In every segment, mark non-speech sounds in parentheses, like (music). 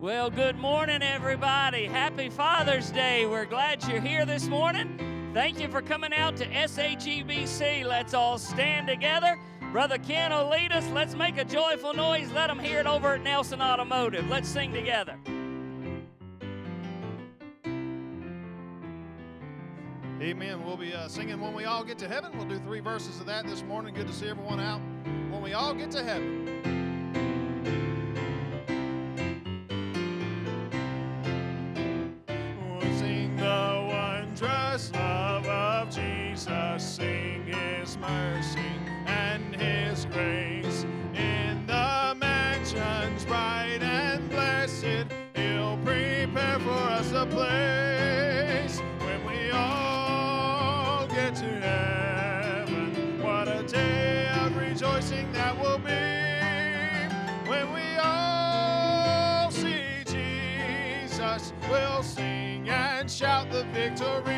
Well, good morning, everybody. Happy Father's Day. We're glad you're here this morning. Thank you for coming out to SAGBC. Let's all stand together. Brother Ken will lead us. Let's make a joyful noise. Let them hear it over at Nelson Automotive. Let's sing together. Amen. We'll be uh, singing When We All Get to Heaven. We'll do three verses of that this morning. Good to see everyone out. When we all get to heaven. We'll sing and shout the victory.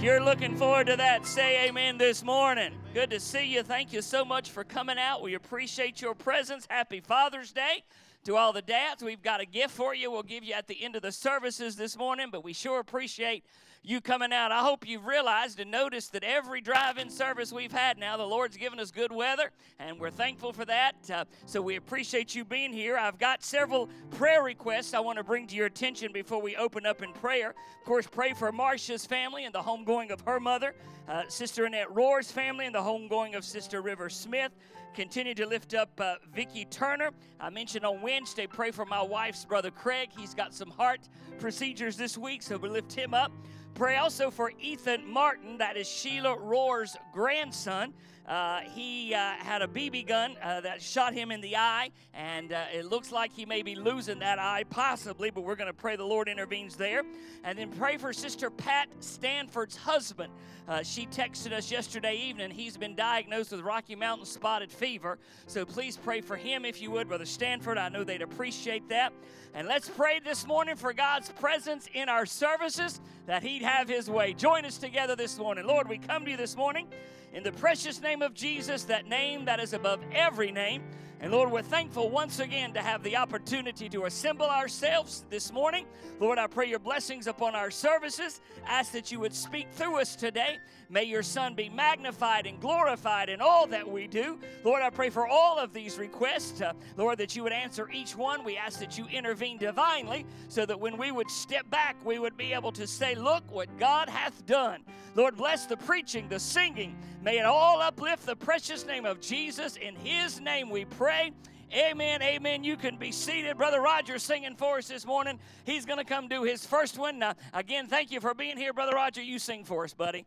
If you're looking forward to that, say amen this morning. Good to see you. Thank you so much for coming out. We appreciate your presence. Happy Father's Day. To all the dads, we've got a gift for you. We'll give you at the end of the services this morning, but we sure appreciate you coming out. I hope you've realized and noticed that every drive in service we've had now, the Lord's given us good weather, and we're thankful for that. Uh, so we appreciate you being here. I've got several prayer requests I want to bring to your attention before we open up in prayer. Of course, pray for Marcia's family and the homegoing of her mother, uh, Sister Annette Rohr's family and the homegoing of Sister River Smith. Continue to lift up uh, Vicki Turner. I mentioned on Wednesday, pray for my wife's brother Craig. He's got some heart procedures this week, so we lift him up. Pray also for Ethan Martin, that is Sheila Rohr's grandson. Uh, he uh, had a BB gun uh, that shot him in the eye, and uh, it looks like he may be losing that eye, possibly, but we're going to pray the Lord intervenes there. And then pray for Sister Pat Stanford's husband. Uh, she texted us yesterday evening. He's been diagnosed with Rocky Mountain spotted fever, so please pray for him if you would, Brother Stanford. I know they'd appreciate that. And let's pray this morning for God's presence in our services that He'd have His way. Join us together this morning. Lord, we come to you this morning in the precious name of Jesus, that name that is above every name. And Lord, we're thankful once again to have the opportunity to assemble ourselves this morning. Lord, I pray your blessings upon our services. Ask that you would speak through us today. May your Son be magnified and glorified in all that we do. Lord, I pray for all of these requests. Uh, Lord, that you would answer each one. We ask that you intervene divinely so that when we would step back, we would be able to say, Look what God hath done. Lord, bless the preaching, the singing. May it all uplift the precious name of Jesus. In his name we pray. Amen, amen. You can be seated. Brother Roger singing for us this morning. He's going to come do his first one. Now, again, thank you for being here, Brother Roger. You sing for us, buddy.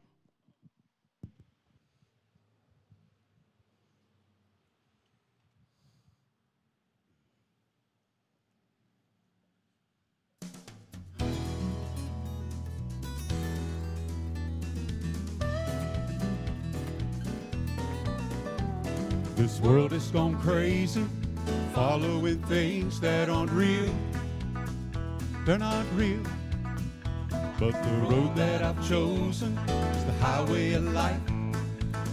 This world has gone crazy, following things that aren't real. They're not real. But the road that I've chosen is the highway of life.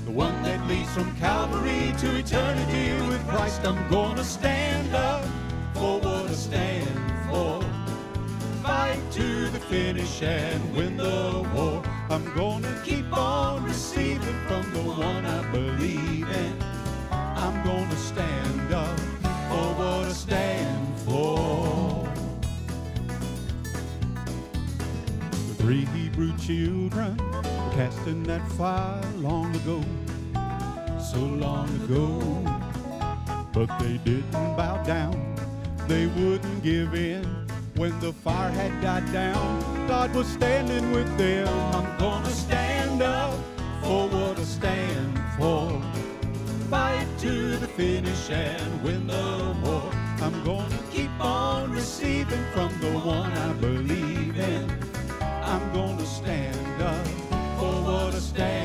The one that leads from Calvary to eternity with Christ. I'm gonna stand up for what I stand for. Fight to the finish and win the war. I'm gonna keep on receiving from the one I believe in. I'm gonna stand up for what I stand for. The three Hebrew children were cast in that fire long ago, so long ago. But they didn't bow down, they wouldn't give in. When the fire had died down, God was standing with them. I'm gonna stand up for what I stand for. Fight to the finish and win the war. I'm gonna keep on receiving from the one I believe in. I'm gonna stand up for what I stand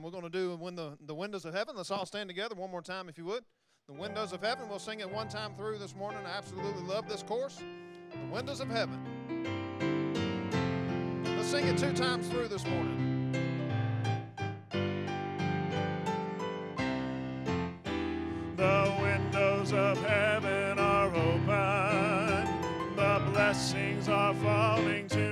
We're going to do when the, the windows of heaven. Let's all stand together one more time, if you would. The windows of heaven. We'll sing it one time through this morning. I absolutely love this course. The windows of heaven. Let's sing it two times through this morning. The windows of heaven are open. The blessings are falling tonight.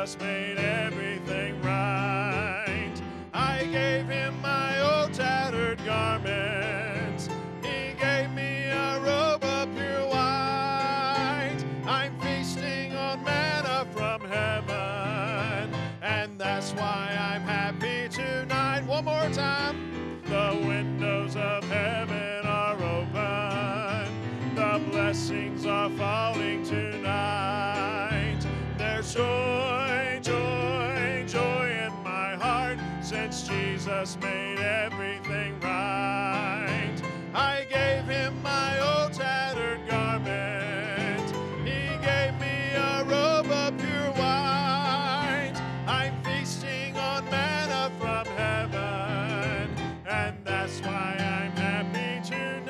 Jesus made everything right. I gave him my old tattered garments. He gave me a robe of pure white. I'm feasting on manna from heaven, and that's why I'm happy tonight. One more time. The windows of heaven are open. The blessings are falling Jesus made everything right. I gave him my old tattered garment. He gave me a robe of pure white. I'm feasting on manna from heaven, and that's why I'm happy tonight.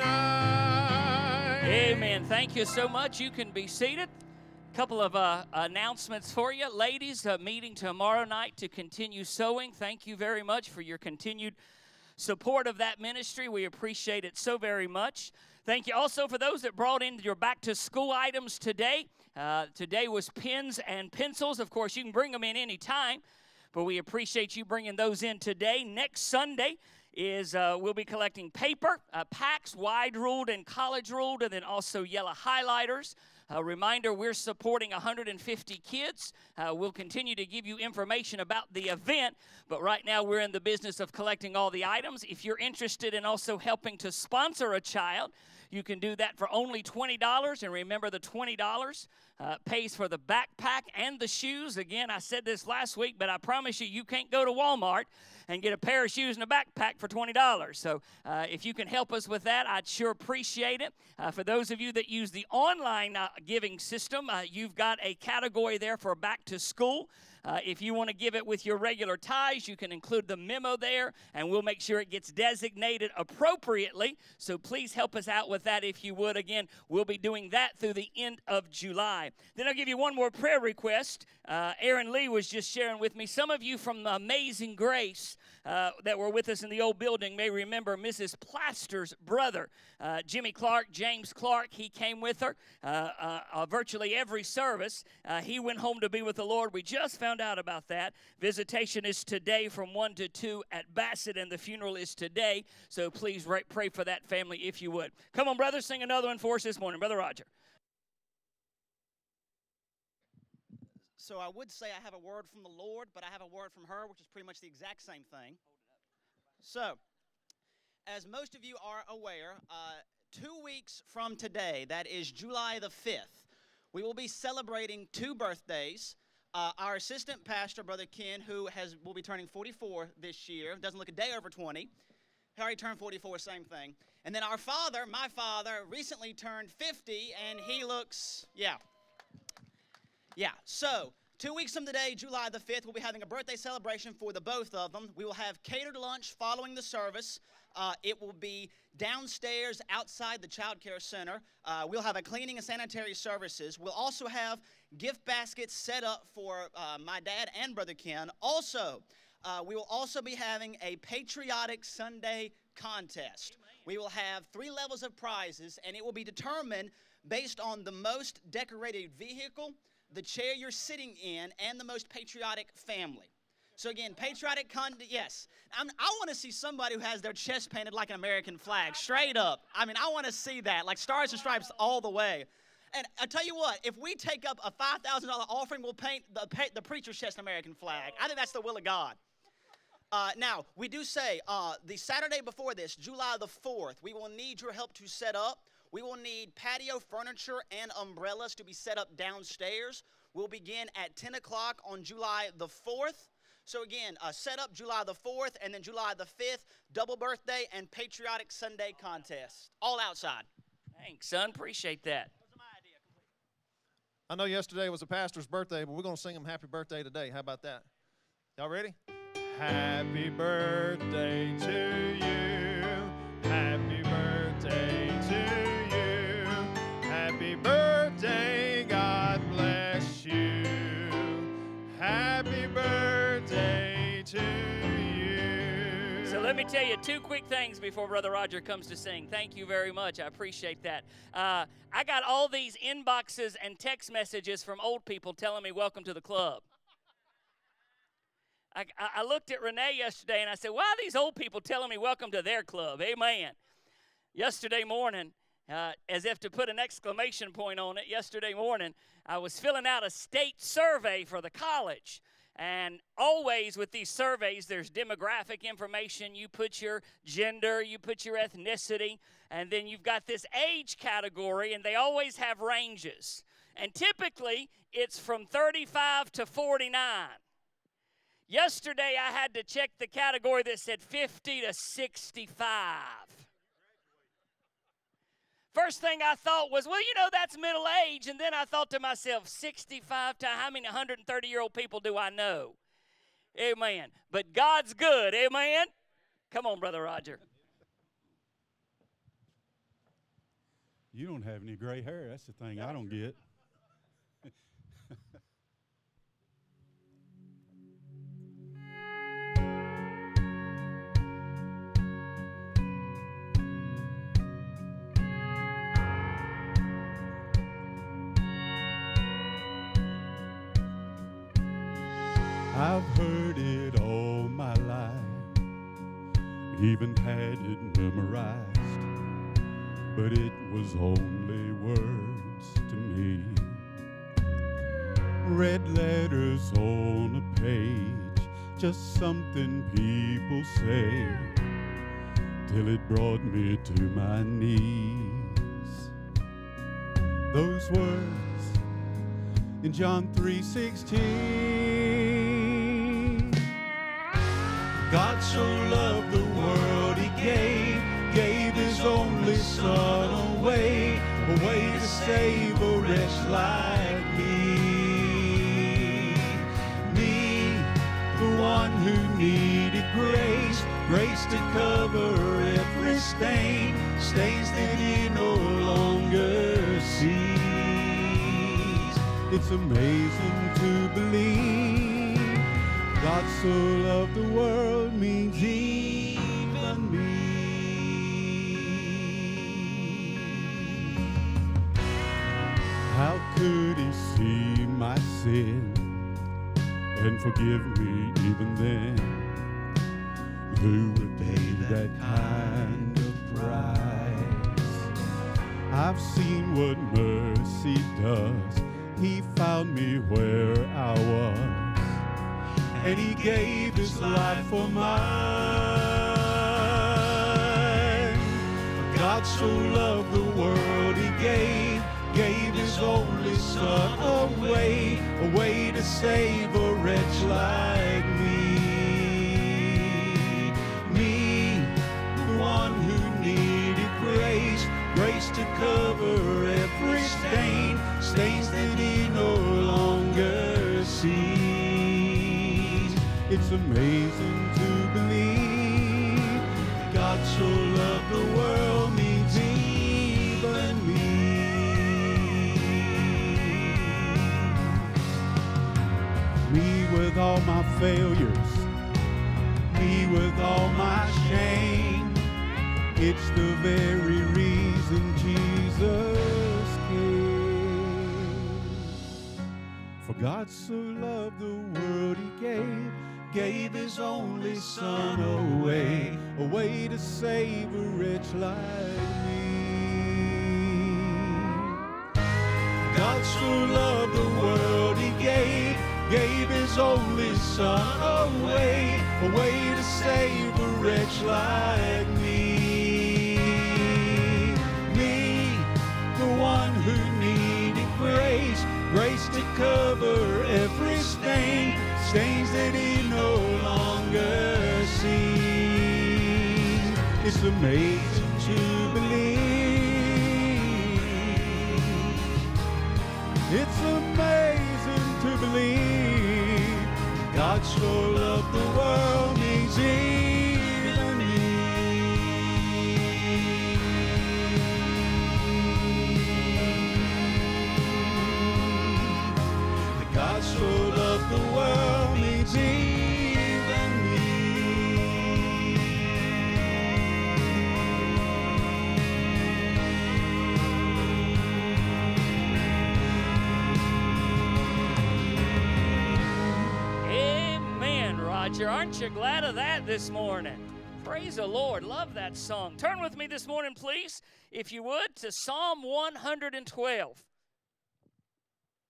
Amen. Thank you so much. You can be seated. Couple of uh, announcements for you. Ladies, meeting tomorrow night to continue sewing. Thank you very much for your continued support of that ministry. We appreciate it so very much. Thank you also for those that brought in your back to school items today. Uh, today was pens and pencils. Of course, you can bring them in any time, but we appreciate you bringing those in today. Next Sunday, is uh, we'll be collecting paper, uh, packs, wide ruled and college ruled, and then also yellow highlighters. A reminder we're supporting 150 kids. Uh, we'll continue to give you information about the event, but right now we're in the business of collecting all the items. If you're interested in also helping to sponsor a child, you can do that for only $20. And remember, the $20 uh, pays for the backpack and the shoes. Again, I said this last week, but I promise you, you can't go to Walmart and get a pair of shoes and a backpack for $20. So uh, if you can help us with that, I'd sure appreciate it. Uh, for those of you that use the online uh, giving system, uh, you've got a category there for back to school. Uh, if you want to give it with your regular ties, you can include the memo there, and we'll make sure it gets designated appropriately. So please help us out with that if you would. Again, we'll be doing that through the end of July. Then I'll give you one more prayer request. Uh, Aaron Lee was just sharing with me. Some of you from Amazing Grace uh, that were with us in the old building may remember Mrs. Plaster's brother, uh, Jimmy Clark, James Clark. He came with her uh, uh, virtually every service. He went home to be with the Lord. We just found out about that. Visitation is today from 1 to 2 at Bassett, and the funeral is today. So please ra- pray for that family if you would. Come on, brother, sing another one for us this morning. Brother Roger. So I would say I have a word from the Lord, but I have a word from her, which is pretty much the exact same thing. So, as most of you are aware, uh, two weeks from today, that is July the 5th, we will be celebrating two birthdays. Uh, our assistant pastor, Brother Ken, who has will be turning 44 this year, doesn't look a day over 20. He already turned 44, same thing. And then our father, my father, recently turned 50, and he looks, yeah. Yeah, so two weeks from today, July the 5th, we'll be having a birthday celebration for the both of them. We will have catered lunch following the service. Uh, it will be downstairs outside the Child Care Center. Uh, we'll have a cleaning and sanitary services. We'll also have gift baskets set up for uh, my dad and Brother Ken. Also, uh, we will also be having a patriotic Sunday contest. We will have three levels of prizes, and it will be determined based on the most decorated vehicle, the chair you're sitting in, and the most patriotic family. So again, patriotic con. Yes, I'm, i want to see somebody who has their chest painted like an American flag, straight up. I mean, I want to see that, like stars and stripes all the way. And I tell you what, if we take up a five thousand dollar offering, we'll paint the the preacher's chest American flag. I think that's the will of God. Uh, now, we do say uh, the Saturday before this, July the 4th, we will need your help to set up. We will need patio furniture and umbrellas to be set up downstairs. We'll begin at 10 o'clock on July the 4th. So, again, uh, set up July the 4th and then July the 5th, double birthday and patriotic Sunday contest. All outside. Thanks, son. Appreciate that. I know yesterday was a pastor's birthday, but we're going to sing him happy birthday today. How about that? Y'all ready? Happy birthday to you. Happy me tell you two quick things before Brother Roger comes to sing. Thank you very much. I appreciate that. Uh, I got all these inboxes and text messages from old people telling me, Welcome to the club. I, I looked at Renee yesterday and I said, Why are these old people telling me welcome to their club? Amen. Yesterday morning, uh, as if to put an exclamation point on it, yesterday morning, I was filling out a state survey for the college. And always with these surveys, there's demographic information. You put your gender, you put your ethnicity, and then you've got this age category, and they always have ranges. And typically, it's from 35 to 49. Yesterday, I had to check the category that said 50 to 65. First thing I thought was, well, you know, that's middle age. And then I thought to myself, 65 to how many 130 year old people do I know? Amen. But God's good. Amen. Come on, Brother Roger. You don't have any gray hair. That's the thing I don't get. I've heard it all my life, even had it memorized, but it was only words to me. Red letters on a page, just something people say, till it brought me to my knees. Those words in John 3:16. God so loved the world he gave, gave his only son away, away to save a wretch like me. Me, the one who needed grace, grace to cover every stain, stains that he no longer sees. It's amazing to believe God so loved the world means even me. How could he see my sin and forgive me even then? Who would pay that kind of price? I've seen what mercy does He found me where I was, and He gave His life for mine. For God so loved the world, He gave, gave His only Son away, away to save a wretch like me. Me, the one who needed grace, grace to cover every stain, stains that he no longer sees. It's amazing to believe God so loved the world means even me. Me with all my failures, me with all my shame. It's the very reason Jesus came. For God so loved the world he gave, gave his only son away, away to save a wretch like me. God so loved the world he gave, gave his only son away, away to save a wretch like me. Me, the one who needed grace, grace to cover every stain, stains that he longer sees. It's amazing to believe. It's amazing to believe God so loved the world means even me. That God so loved the world means even Aren't you glad of that this morning? Praise the Lord. Love that song. Turn with me this morning, please, if you would, to Psalm 112.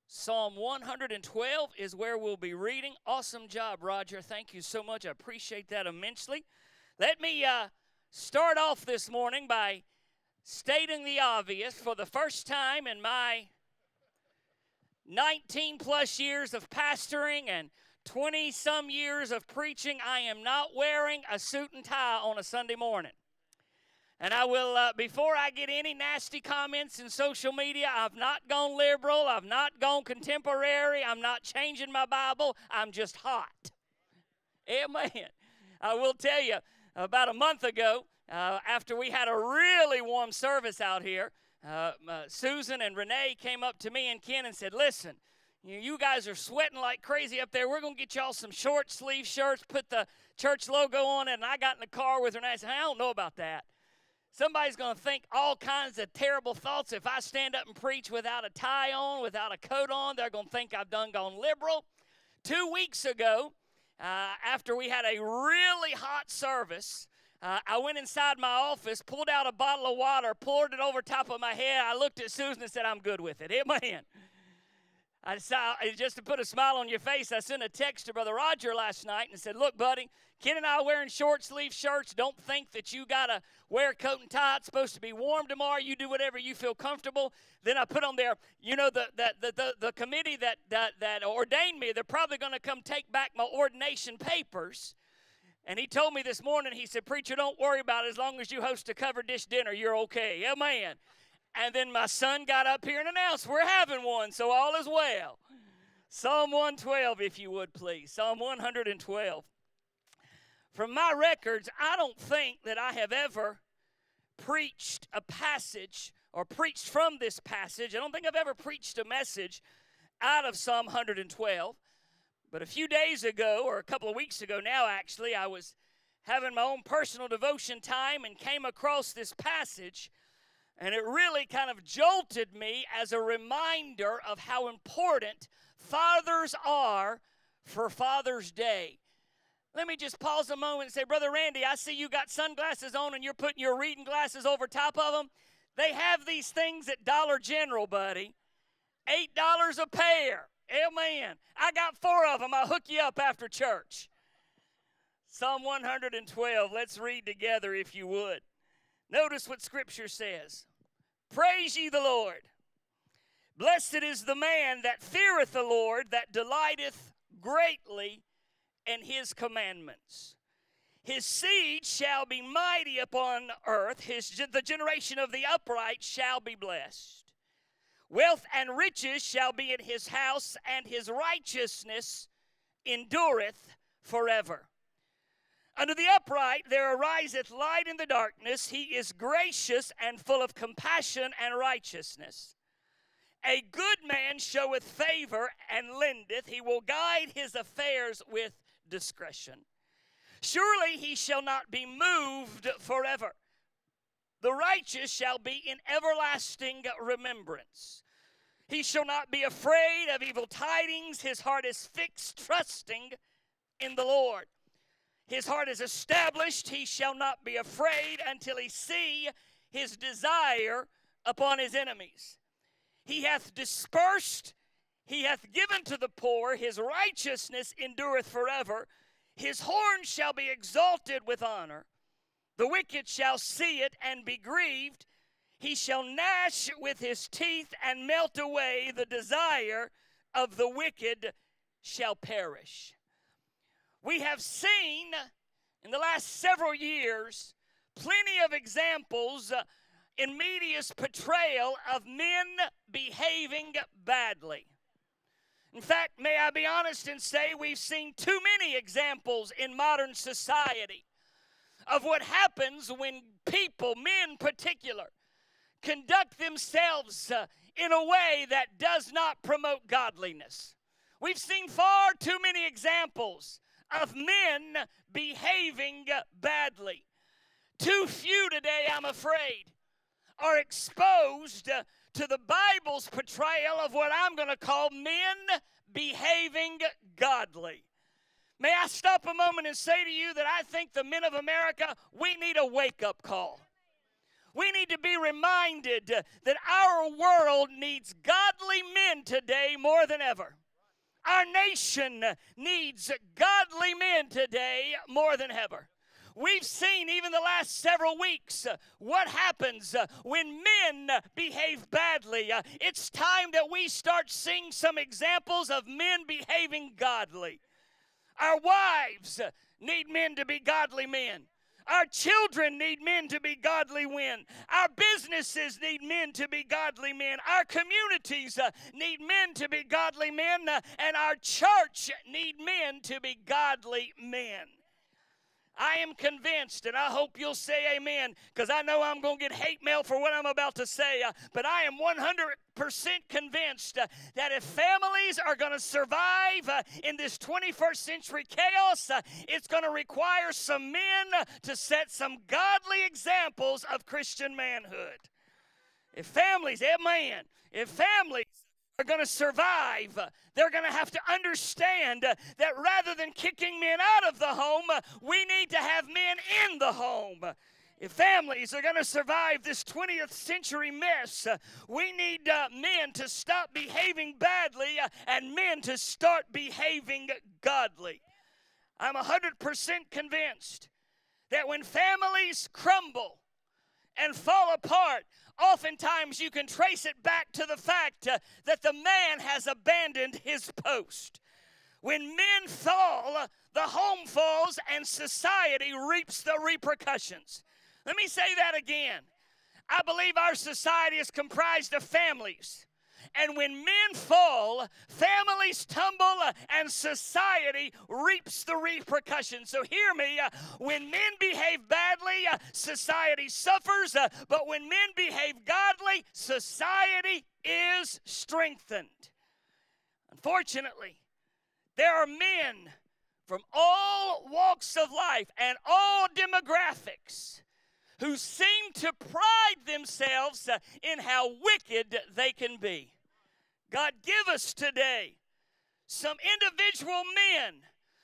Psalm 112 is where we'll be reading. Awesome job, Roger. Thank you so much. I appreciate that immensely. Let me uh, start off this morning by stating the obvious. For the first time in my 19 plus years of pastoring and 20 some years of preaching, I am not wearing a suit and tie on a Sunday morning. And I will, uh, before I get any nasty comments in social media, I've not gone liberal, I've not gone contemporary, I'm not changing my Bible, I'm just hot. Amen. I will tell you, about a month ago, uh, after we had a really warm service out here, uh, uh, Susan and Renee came up to me and Ken and said, Listen, you, guys are sweating like crazy up there. We're going to get y'all some short sleeve shirts, put the church logo on it. And I got in the car with her and I said, I don't know about that. Somebody's going to think all kinds of terrible thoughts if I stand up and preach without a tie on, without a coat on. They're going to think I've done gone liberal. Two weeks ago, uh, after we had a really hot service, uh, I went inside my office, pulled out a bottle of water, poured it over top of my head. I looked at Susan and said, I'm good with it. (laughs) Amen. I saw, just to put a smile on your face, I sent a text to Brother Roger last night and said, Look, buddy, Ken and I wearing short sleeve shirts. Don't think that you got to wear a coat and tie. It's supposed to be warm tomorrow. You do whatever you feel comfortable. Then I put on there, you know, the, the, the, the, the committee that, that, that ordained me, they're probably going to come take back my ordination papers. And he told me this morning, he said, Preacher, don't worry about it. As long as you host a covered dish dinner, you're okay. Amen. And then my son got up here and announced, We're having one, so all is well. Psalm 112, if you would please. Psalm 112. From my records, I don't think that I have ever preached a passage or preached from this passage. I don't think I've ever preached a message out of Psalm 112. But a few days ago, or a couple of weeks ago now, actually, I was having my own personal devotion time and came across this passage. And it really kind of jolted me as a reminder of how important fathers are for Father's Day. Let me just pause a moment and say, Brother Randy, I see you got sunglasses on and you're putting your reading glasses over top of them. They have these things at Dollar General, buddy. $8 a pair. Amen. I got four of them. I'll hook you up after church. Psalm 112. Let's read together if you would. Notice what Scripture says Praise ye the Lord. Blessed is the man that feareth the Lord, that delighteth greatly in his commandments. His seed shall be mighty upon earth, his, the generation of the upright shall be blessed. Wealth and riches shall be in his house, and his righteousness endureth forever. Unto the upright there ariseth light in the darkness. He is gracious and full of compassion and righteousness. A good man showeth favor and lendeth. He will guide his affairs with discretion. Surely he shall not be moved forever. The righteous shall be in everlasting remembrance. He shall not be afraid of evil tidings. His heart is fixed, trusting in the Lord. His heart is established. He shall not be afraid until he see his desire upon his enemies. He hath dispersed, he hath given to the poor, his righteousness endureth forever. His horn shall be exalted with honor. The wicked shall see it and be grieved. He shall gnash with his teeth and melt away. The desire of the wicked shall perish. We have seen in the last several years plenty of examples uh, in media's portrayal of men behaving badly. In fact, may I be honest and say we've seen too many examples in modern society of what happens when people, men particular, conduct themselves uh, in a way that does not promote godliness. We've seen far too many examples of men behaving badly. Too few today, I'm afraid, are exposed to the Bible's portrayal of what I'm going to call men behaving godly. May I stop a moment and say to you that I think the men of America, we need a wake up call. We need to be reminded that our world needs godly men today more than ever. Our nation needs godly men today more than ever. We've seen even the last several weeks uh, what happens uh, when men behave badly. Uh, it's time that we start seeing some examples of men behaving godly. Our wives need men to be godly men. Our children need men to be godly men. Our businesses need men to be godly men. Our communities uh, need men to be godly men. Uh, and our church need men to be godly men. I am convinced, and I hope you'll say amen, because I know I'm going to get hate mail for what I'm about to say, uh, but I am 100% convinced uh, that if families are going to survive uh, in this 21st century chaos, uh, it's going to require some men to set some godly examples of Christian manhood. If families, amen, if families are going to survive, they're going to have to understand that rather than kicking men out of the home, we need to have men in the home. If families are going to survive this 20th century mess, we need uh, men to stop behaving badly and men to start behaving godly. I'm 100% convinced that when families crumble and fall apart, oftentimes you can trace it back to the fact uh, that the man has abandoned his post. When men fall, uh, the home falls and society reaps the repercussions. Let me say that again. I believe our society is comprised of families. And when men fall, families tumble uh, and society reaps the repercussions. So hear me uh, when men behave badly, uh, society suffers. But when men behave godly, society is strengthened. Unfortunately, there are men from all walks of life and all demographics who seem to pride themselves in how wicked they can be. God, give us today some individual men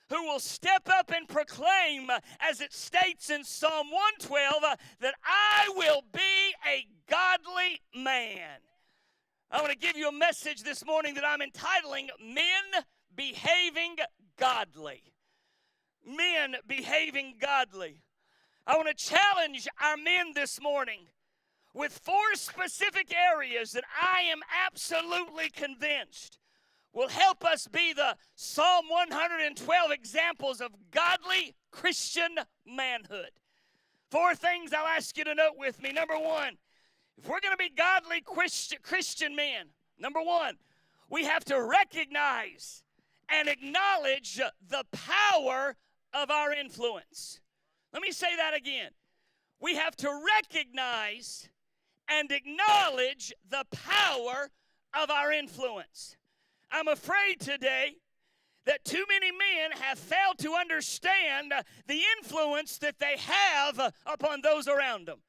who will step up and proclaim, uh, as it states in Psalm 112, uh, that I will be a godly man. I want to give you a message this morning that I'm entitling Men Behaving Godly. Men Behaving Godly. I want to challenge our men this morning with four specific areas that I am absolutely convinced will help us be the Psalm 112 examples of godly Christian manhood. Four things I'll ask you to note with me. Number one, if we're going to be godly Christian men, number one, we have to recognize and acknowledge the power of our influence. Let me say that again. We have to recognize and acknowledge the power of our influence. I'm afraid today that too many men have failed to understand the influence that they have upon those around them.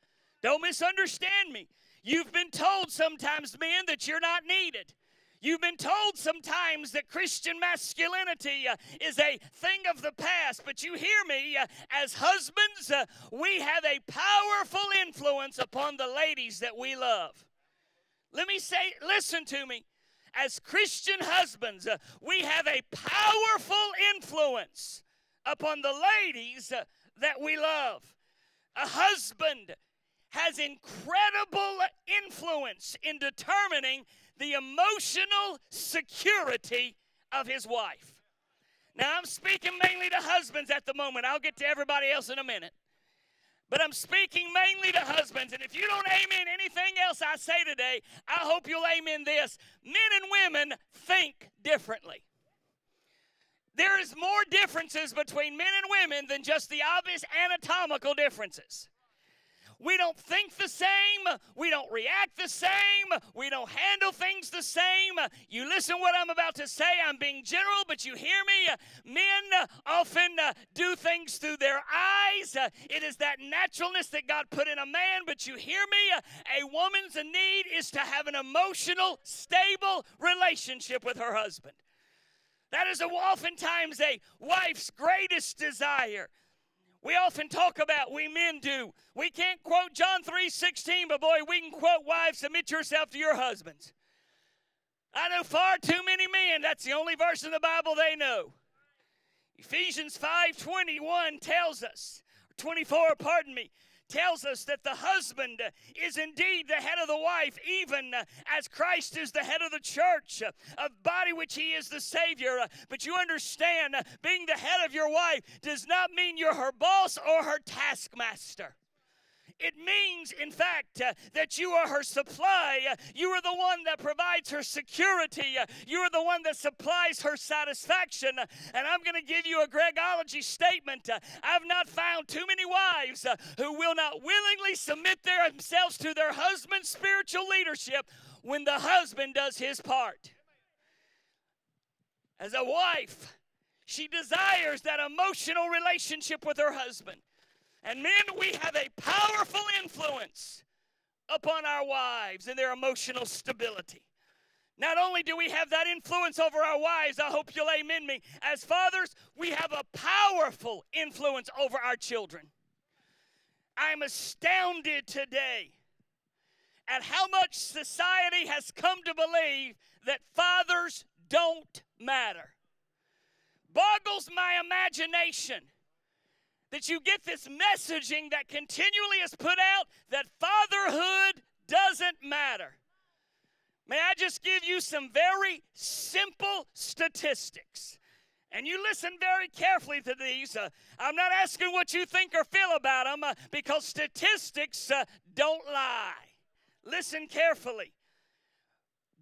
Don't misunderstand me. You've been told sometimes, men, that you're not needed. You've been told sometimes that Christian masculinity uh, is a thing of the past, but you hear me, uh, as husbands, uh, we have a powerful influence upon the ladies that we love. Let me say, listen to me. As Christian husbands, uh, we have a powerful influence upon the ladies uh, that we love. A husband has incredible influence in determining the emotional security of his wife. Now, I'm speaking mainly to husbands at the moment. I'll get to everybody else in a minute. But I'm speaking mainly to husbands. And if you don't amen anything else I say today, I hope you'll amen this. Men and women think differently. There is more differences between men and women than just the obvious anatomical differences. We don't think the same. We don't react the same. We don't handle things the same. You listen what I'm about to say. I'm being general, but you hear me. Men often uh, do things through their eyes. Uh, it is that naturalness that God put in a man, but you hear me. Uh, a woman's need is to have an emotional, stable relationship with her husband. That is a oftentimes a wife's greatest desire. We often talk about, we men do. We can't quote John 3 16, but boy, we can quote, Wives, submit yourself to your husbands. I know far too many men, that's the only verse in the Bible they know. Ephesians 5 21 tells us, 24, pardon me, tells us that the husband is indeed the head of the wife, even as Christ is the head of the church, of body which he is the Savior. But you understand, being the head of your wife does not mean you're her boss or her taskmaster. It means, in fact, uh, that you are her supply. Uh, you are the one that provides her security. Uh, you are the one that supplies her satisfaction. And I'm going to give you a Gregology statement. I've not found too many wives who will not willingly submit themselves to their husband's spiritual leadership when the husband does his part. As a wife, she desires that emotional relationship with her husband. And men, we have a powerful influence upon our wives and their emotional stability. Not only do we have that influence over our wives, I hope you'll amen me. As fathers, we have a powerful influence over our children. I'm astounded today at how much society has come to believe that fathers don't matter. Boggles my imagination that you get this messaging that continually is put out that fatherhood doesn't matter. May I just give you some very simple statistics? And you listen very carefully to these. Uh, I'm not asking what you think or feel about them uh, because statistics uh, don't lie. Listen carefully.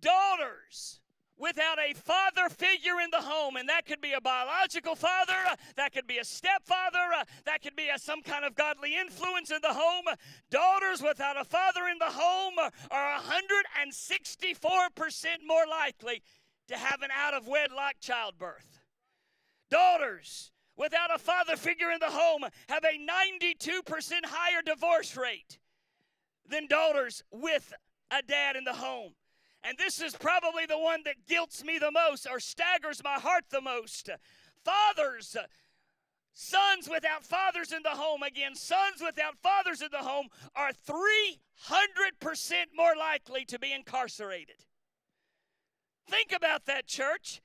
Daughters without a father figure in the home. And that could be a biological father, that could be a stepfather, that could be a, some kind of godly influence in the home. Daughters without a father in the home are 164% more likely to have an out of wedlock childbirth. Daughters without a father figure in the home have a 92% higher divorce rate than daughters with a dad in the home. And this is probably the one that guilts me the most or staggers my heart the most. Fathers, sons without fathers in the home, again, sons without fathers in the home are 300% more likely to be incarcerated. Think about that, church.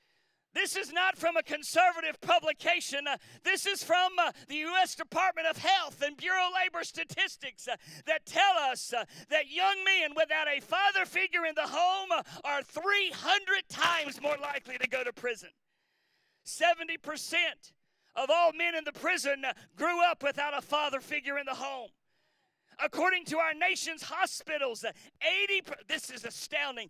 This is not from a conservative publication. Uh, this is from uh, the U.S. Department of Health and Bureau of Labor Statistics uh, that tell us uh, that young men without a father figure in the home uh, are 300 times more likely to go to prison. 70% of all men in the prison uh, grew up without a father figure in the home. According to our nation's hospitals, 80 this is astounding.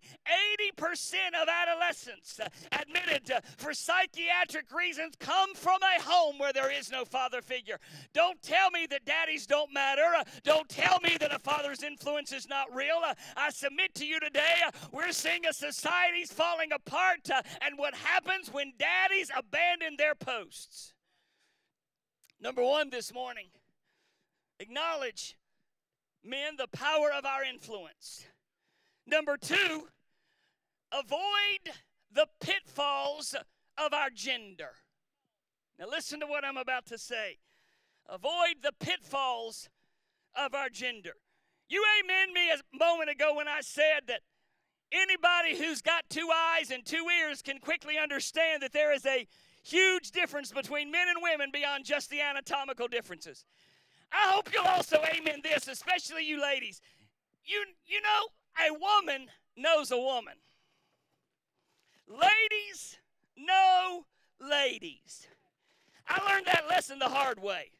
80% of adolescents admitted for psychiatric reasons come from a home where there is no father figure. Don't tell me that daddies don't matter. Don't tell me that a father's influence is not real. I submit to you today, we're seeing a society's falling apart and what happens when daddies abandon their posts. Number 1 this morning, acknowledge men, the power of our influence. Number two, avoid the pitfalls of our gender. Now, listen to what I'm about to say. Avoid the pitfalls of our gender. You amen me a moment ago when I said that anybody who's got two eyes and two ears can quickly understand that there is a huge difference between men and women beyond just the anatomical differences. I hope you'll also amen this, especially you ladies. You, you know, a woman knows a woman. Ladies know ladies. I learned that lesson the hard way.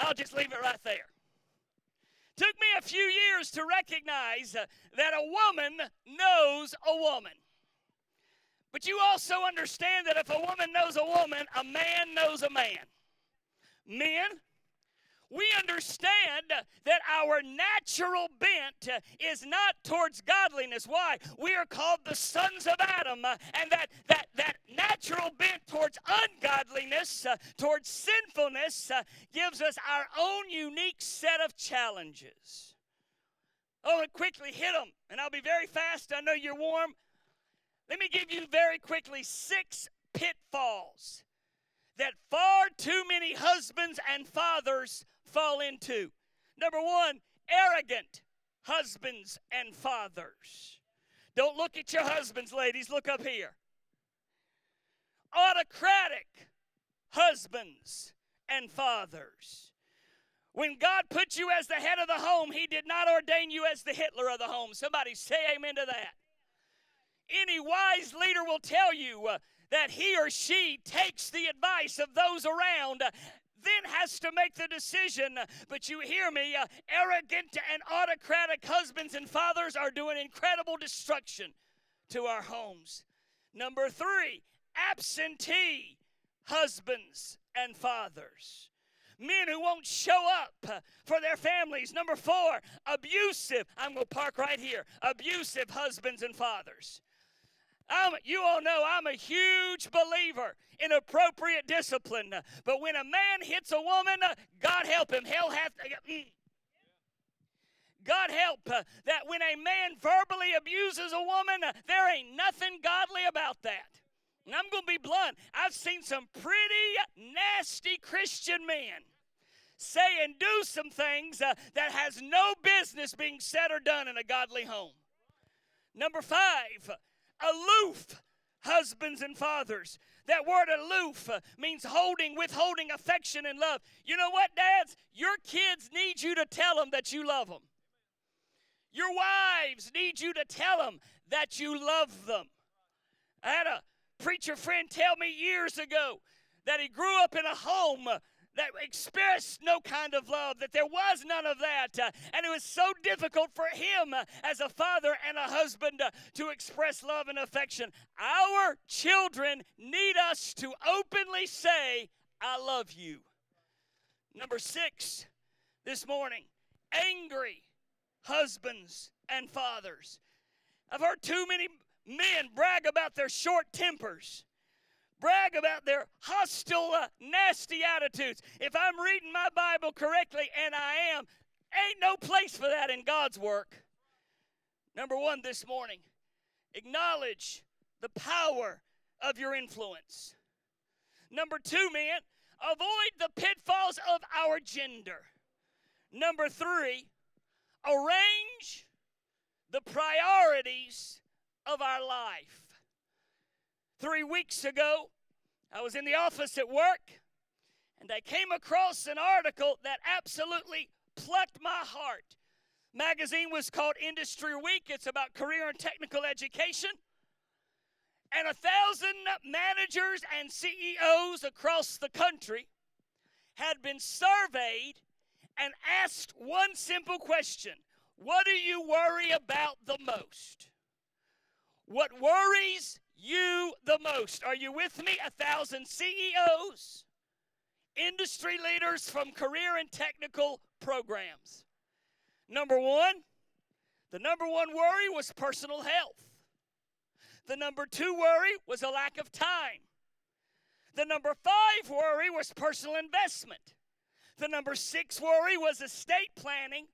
I'll just leave it right there. Took me a few years to recognize uh, that a woman knows a woman. But you also understand that if a woman knows a woman, a man knows a man. Men, we understand that our natural bent is not towards godliness. Why? We are called the sons of Adam, uh, and that, that, that natural bent towards ungodliness, uh, towards sinfulness, uh, gives us our own unique set of challenges. Oh, and quickly hit them, and I'll be very fast. I know you're warm. Let me give you very quickly six pitfalls that far too many husbands and fathers fall into. Number one, arrogant husbands and fathers. Don't look at your husbands, ladies, look up here. Autocratic husbands and fathers. When God put you as the head of the home, He did not ordain you as the Hitler of the home. Somebody say amen to that. Any wise leader will tell you uh, that he or she takes the advice of those around uh, then has to make the decision. But you hear me, uh, arrogant and autocratic husbands and fathers are doing incredible destruction to our homes. Number three, absentee husbands and fathers. Men who won't show up uh, for their families. Number four, abusive. I'm going to park right here. Abusive husbands and fathers. I'm, you all know I'm a huge believer in appropriate discipline. But when a man hits a woman, God help him. Hell hath. Mm. God help uh, that when a man verbally abuses a woman, uh, there ain't nothing godly about that. And I'm going to be blunt. I've seen some pretty nasty Christian men say and do some things uh, that has no business being said or done in a godly home. Number five, aloof husbands and fathers. That word aloof uh, means holding, withholding affection and love. You know what, dads? Your kids need you to tell them that you love them. Your wives need you to tell them that you love them. I had a preacher friend tell me years ago that he grew up in a home that expressed no kind of love, that there was none of that. Uh, and it was so difficult for him uh, as a father and a husband uh, to express love and affection. Our children need us to openly say, I love you. Number six this morning angry husbands and fathers. I've heard too many men brag about their short tempers brag about their hostile, uh, nasty attitudes. If I'm reading my Bible correctly, and I am, ain't no place for that in God's work. Number one this morning, acknowledge the power of your influence. Number two, man, avoid the pitfalls of our gender. Number three, arrange the priorities of our life. Three weeks ago, I was in the office at work and I came across an article that absolutely plucked my heart. Magazine was called Industry Week. It's about career and technical education. And a thousand managers and CEOs across the country had been surveyed and asked one simple question What do you worry about the most? What worries you the most? Are you with me? A thousand CEOs, industry leaders from career and technical programs. Number one, the number one worry was personal health. The number two worry was a lack of time. The number five worry was personal investment. The number six worry was estate planning.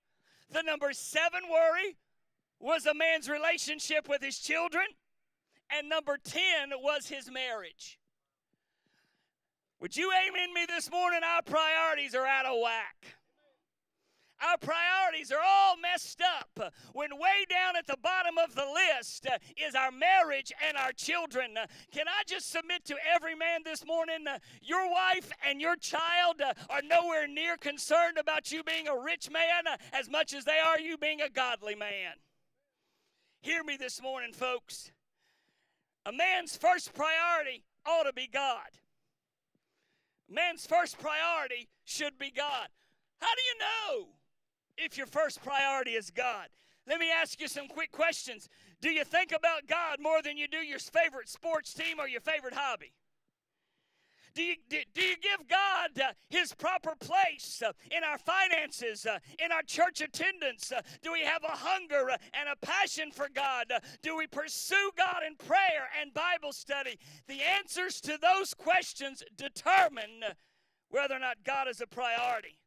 The number seven worry was a man's relationship with his children. And number 10 was his marriage. Would you amen me this morning? Our priorities are out of whack. Our priorities are all messed up when way down at the bottom of the list is our marriage and our children. Can I just submit to every man this morning? Your wife and your child are nowhere near concerned about you being a rich man as much as they are you being a godly man. Hear me this morning, folks. A man's first priority ought to be God. Man's first priority should be God. How do you know if your first priority is God. Let me ask you some quick questions. Do you think about God more than you do your favorite sports team or your favorite hobby? Do you, do, do you give God uh, his proper place uh, in our finances, uh, in our church attendance? Uh, do we have a hunger uh, and a passion for God? Uh, do we pursue God in prayer and Bible study? The answers to those questions determine whether or not God is a priority.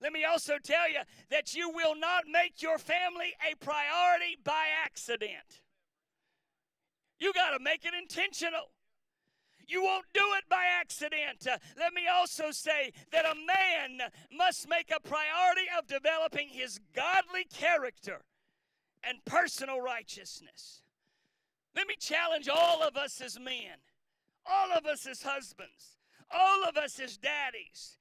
Let me also tell you that you will not make your family a priority by accident. You got to make it intentional. You won't do it by accident. Uh, let me also say that a man must make a priority of developing his godly character and personal righteousness. Let me challenge all of us as men, all of us as husbands, all of us as daddies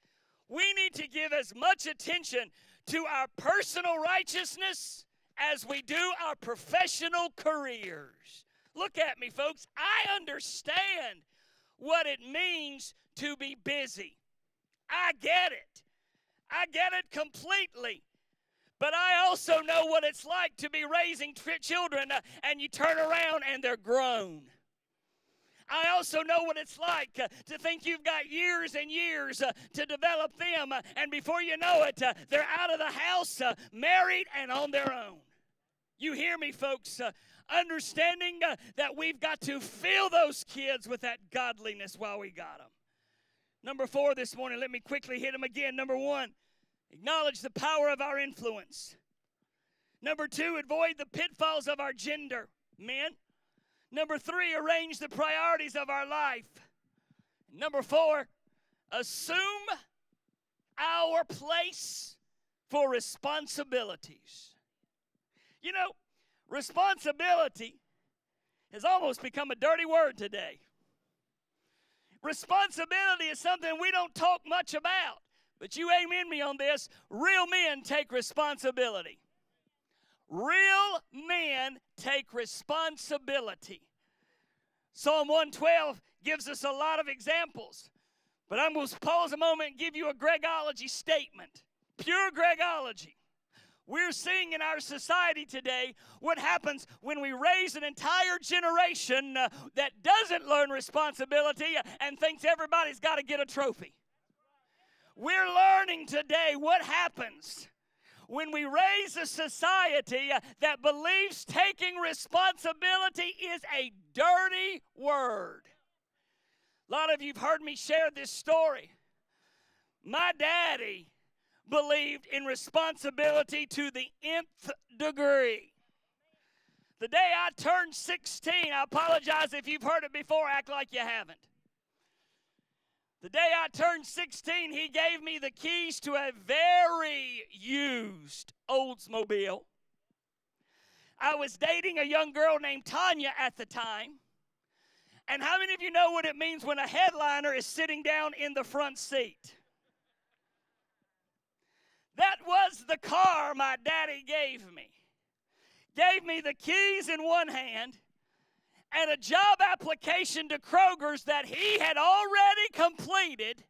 we need to give as much attention to our personal righteousness as we do our professional careers. Look at me, folks. I understand what it means to be busy. I get it. I get it completely. But I also know what it's like to be raising children uh, and you turn around and they're grown. I also know what it's like uh, to think you've got years and years uh, to develop them, uh, and before you know it, uh, they're out of the house, uh, married, and on their own. You hear me, folks? Uh, understanding that we've got to fill those kids with that godliness while we got them. Number four this morning, let me quickly hit them again. Number one, acknowledge the power of our influence. Number two, avoid the pitfalls of our gender. Men, Number three, arrange the priorities of our life. Number four, assume our place for responsibilities. You know, responsibility has almost become a dirty word today. Responsibility is something we don't talk much about, but you amen me on this. Real men take responsibility. Real men take responsibility. Psalm 112 gives us a lot of examples, but I'm going to pause a moment and give you a Gregology statement. Pure Gregology. We're seeing in our society today what happens when we raise an entire generation uh, that doesn't learn responsibility and thinks everybody's got to get a trophy. We're learning today what happens when we raise a society that believes taking responsibility is a dirty word. A lot of you've heard me share this story. My daddy believed in responsibility to the nth degree. The day I turned 16, I apologize if you've heard it before, act like you haven't. The day I turned 16, he gave me the keys to a very used Oldsmobile. I was dating a young girl named Tanya at the time. And how many of you know what it means when a headliner is sitting down in the front seat? That was the car my daddy gave me. Gave me the keys in one hand and a job application to Kroger's that he had already completed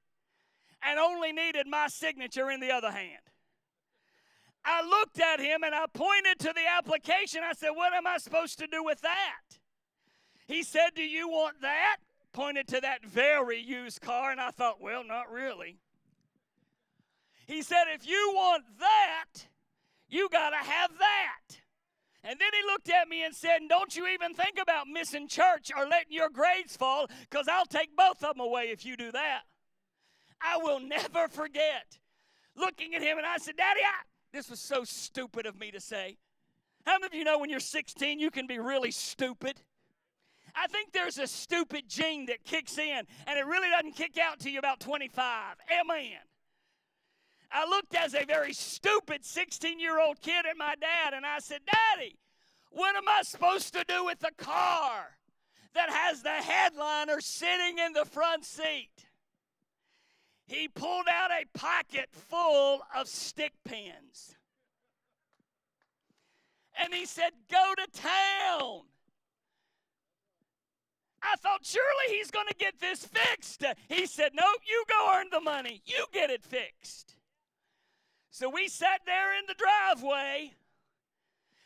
and only needed my signature in the other hand. I looked at him and I pointed to the application. I said, What am I supposed to do with that? He said, Do you want that? Pointed to that very used car, and I thought, Well, not really. He said, If you want that, you got to have that. And then he looked at me and said, Don't you even think about missing church or letting your grades fall, because I'll take both of them away if you do that. I will never forget looking at him and I said, Daddy, I, this was so stupid of me to say. How many of you know when you're 16 you can be really stupid? I think there's a stupid gene that kicks in and it really doesn't kick out till you about 25. Amen. I looked as a very stupid 16 year old kid at my dad and I said, Daddy, what am I supposed to do with the car that has the headliner sitting in the front seat? He pulled out a pocket full of stick pins. And he said, Go to town. I thought, surely he's going to get this fixed. He said, Nope, you go earn the money. You get it fixed. So we sat there in the driveway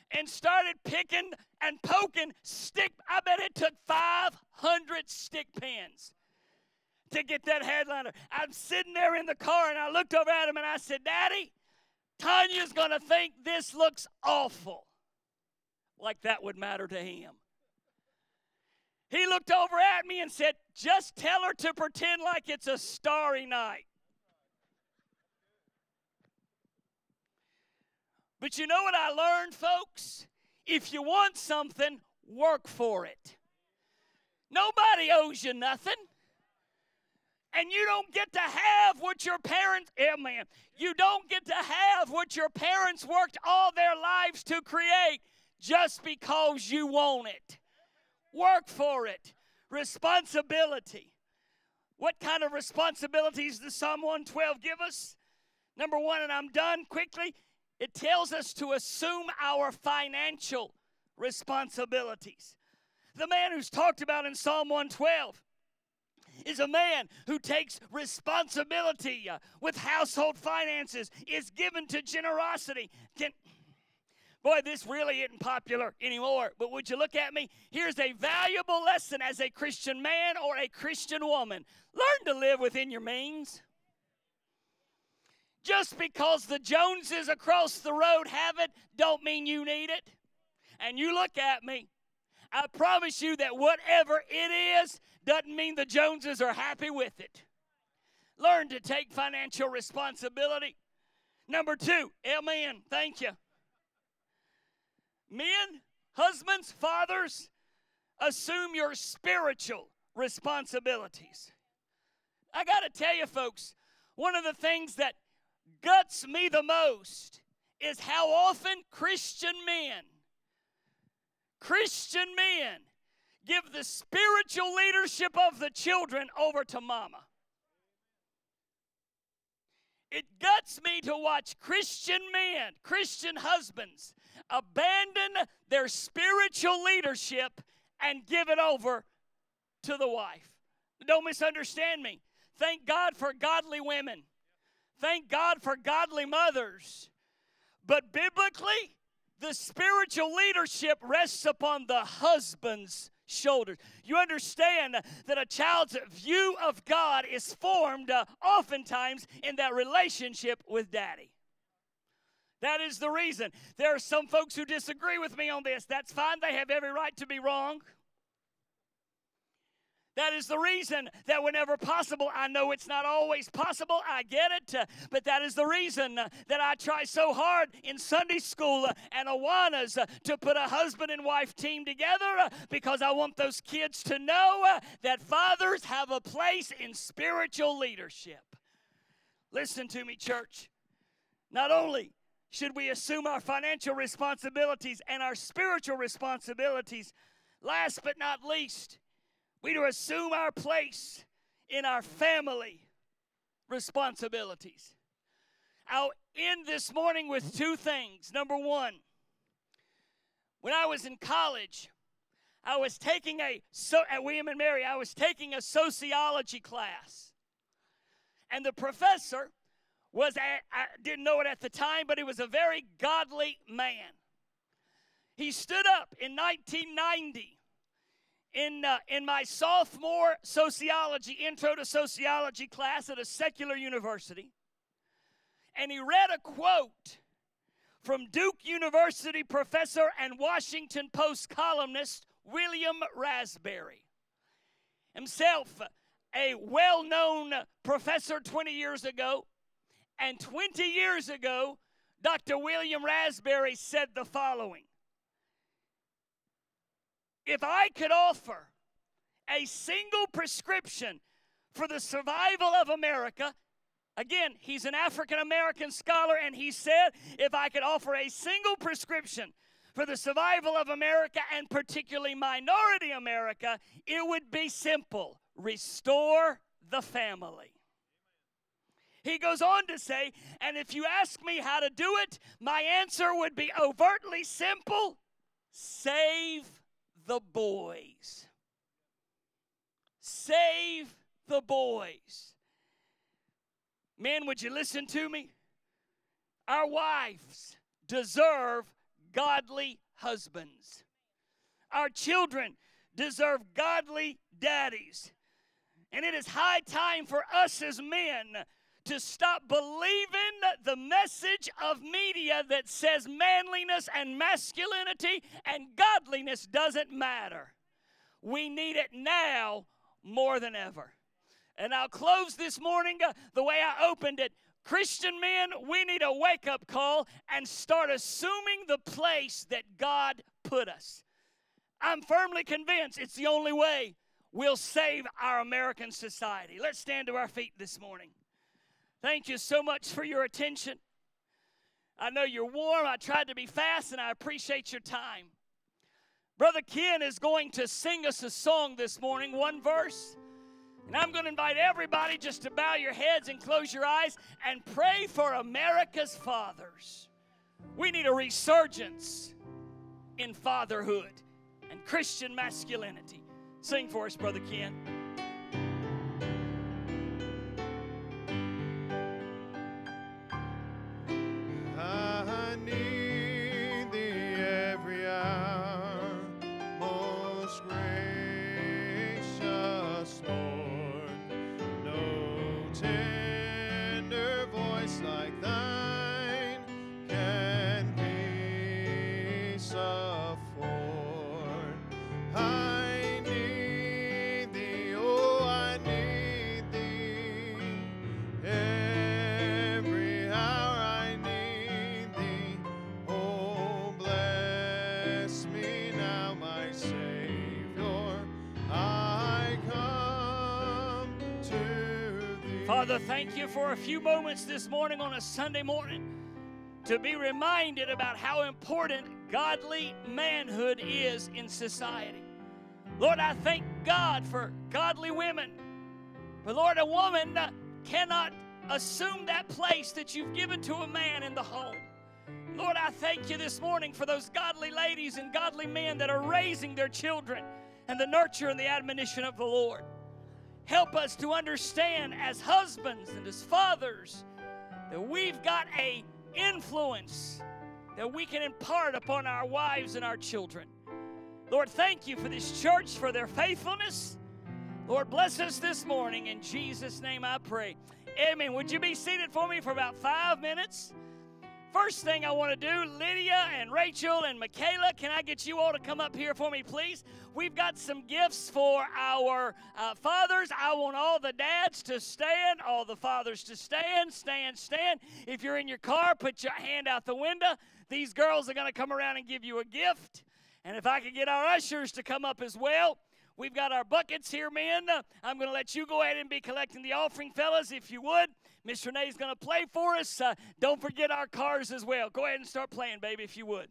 and started picking and poking stick. I bet it took 500 stick pins to get that headliner. I'm sitting there in the car and I looked over at him and I said, Daddy, Tanya's going to think this looks awful. Like that would matter to him. He looked over at me and said, Just tell her to pretend like it's a starry night. But you know what I learned, folks? If you want something, work for it. Nobody owes you nothing. And you don't get to have what your parents, amen. You don't get to have what your parents worked all their lives to create just because you want it. Work for it. Responsibility. What kind of responsibilities does Psalm 112 give us? Number one, and I'm done quickly, it tells us to assume our financial responsibilities. The man who's talked about in Psalm 112 is a man who takes responsibility uh, with household finances, is given to generosity. Can, boy, this really isn't popular anymore, but would you look at me? Here's a valuable lesson as a Christian man or a Christian woman learn to live within your means. Just because the Joneses across the road have it, don't mean you need it. And you look at me, I promise you that whatever it is doesn't mean the Joneses are happy with it. Learn to take financial responsibility. Number two, amen. Thank you. Men, husbands, fathers, assume your spiritual responsibilities. I got to tell you, folks, one of the things that guts me the most is how often Christian men, Christian men, give the spiritual leadership of the children over to mama. It guts me to watch Christian men, Christian husbands, abandon their spiritual leadership and give it over to the wife. Don't misunderstand me. Thank God for godly women. Thank God for godly mothers. But biblically, the spiritual leadership rests upon the husband's shoulders. You understand that a child's view of God is formed uh, oftentimes in that relationship with daddy. That is the reason. There are some folks who disagree with me on this. That's fine, they have every right to be wrong. That is the reason that whenever possible, I know it's not always possible, I get it, but that is the reason that I try so hard in Sunday school and Awanas to put a husband and wife team together because I want those kids to know that fathers have a place in spiritual leadership. Listen to me, church. Not only should we assume our financial responsibilities and our spiritual responsibilities. Last but not least, we to assume our place in our family responsibilities. I'll end this morning with two things. Number one, when I was in college, I was taking a so at William and Mary, I was taking a sociology class. And the professor was at, I didn't know it at the time, but he was a very godly man. He stood up in 1990 in, uh, in my sophomore sociology, intro to sociology class at a secular university, and he read a quote from Duke University professor and Washington Post columnist William Raspberry. Himself a well known professor 20 years ago, and 20 years ago, Dr. William Raspberry said the following If I could offer a single prescription for the survival of America, again, he's an African American scholar, and he said, if I could offer a single prescription for the survival of America and particularly minority America, it would be simple restore the family. He goes on to say, and if you ask me how to do it, my answer would be overtly simple save the boys. Save the boys. Men, would you listen to me? Our wives deserve godly husbands. Our children deserve godly daddies. And it is high time for us as men to stop believing the message of media that says manliness and masculinity and godliness doesn't matter. We need it now more than ever. And I'll close this morning uh, the way I opened it. Christian men, we need a wake up call and start assuming the place that God put us. I'm firmly convinced it's the only way we'll save our American society. Let's stand to our feet this morning. Thank you so much for your attention. I know you're warm. I tried to be fast, and I appreciate your time. Brother Ken is going to sing us a song this morning, one verse. And I'm going to invite everybody just to bow your heads and close your eyes and pray for America's fathers. We need a resurgence in fatherhood and Christian masculinity. Sing for us, Brother Ken. For a few moments this morning on a Sunday morning to be reminded about how important godly manhood is in society. Lord, I thank God for godly women. But Lord, a woman cannot assume that place that you've given to a man in the home. Lord, I thank you this morning for those godly ladies and godly men that are raising their children and the nurture and the admonition of the Lord. Help us to understand as husbands and as fathers that we've got a influence that we can impart upon our wives and our children. Lord, thank you for this church, for their faithfulness. Lord, bless us this morning. In Jesus' name I pray. Amen. Would you be seated for me for about five minutes? First thing I want to do, Lydia and Rachel and Michaela, can I get you all to come up here for me, please? We've got some gifts for our uh, fathers. I want all the dads to stand, all the fathers to stand, stand, stand. If you're in your car, put your hand out the window. These girls are going to come around and give you a gift. And if I could get our ushers to come up as well. We've got our buckets here, men. I'm going to let you go ahead and be collecting the offering, fellas, if you would. Miss Renee's going to play for us. Uh, don't forget our cars as well. Go ahead and start playing, baby, if you would.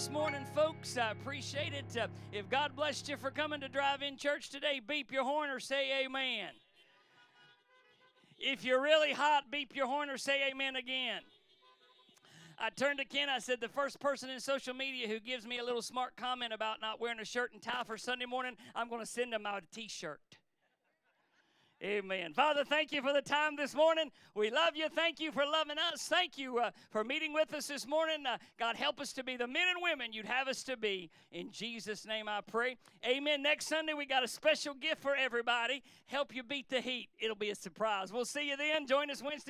This morning, folks. I appreciate it. Uh, if God blessed you for coming to drive in church today, beep your horn or say amen. If you're really hot, beep your horn or say amen again. I turned to Ken. I said, The first person in social media who gives me a little smart comment about not wearing a shirt and tie for Sunday morning, I'm going to send them out a t shirt. Amen. Father, thank you for the time this morning. We love you. Thank you for loving us. Thank you uh, for meeting with us this morning. Uh, God, help us to be the men and women you'd have us to be. In Jesus' name I pray. Amen. Next Sunday, we got a special gift for everybody. Help you beat the heat. It'll be a surprise. We'll see you then. Join us Wednesday night.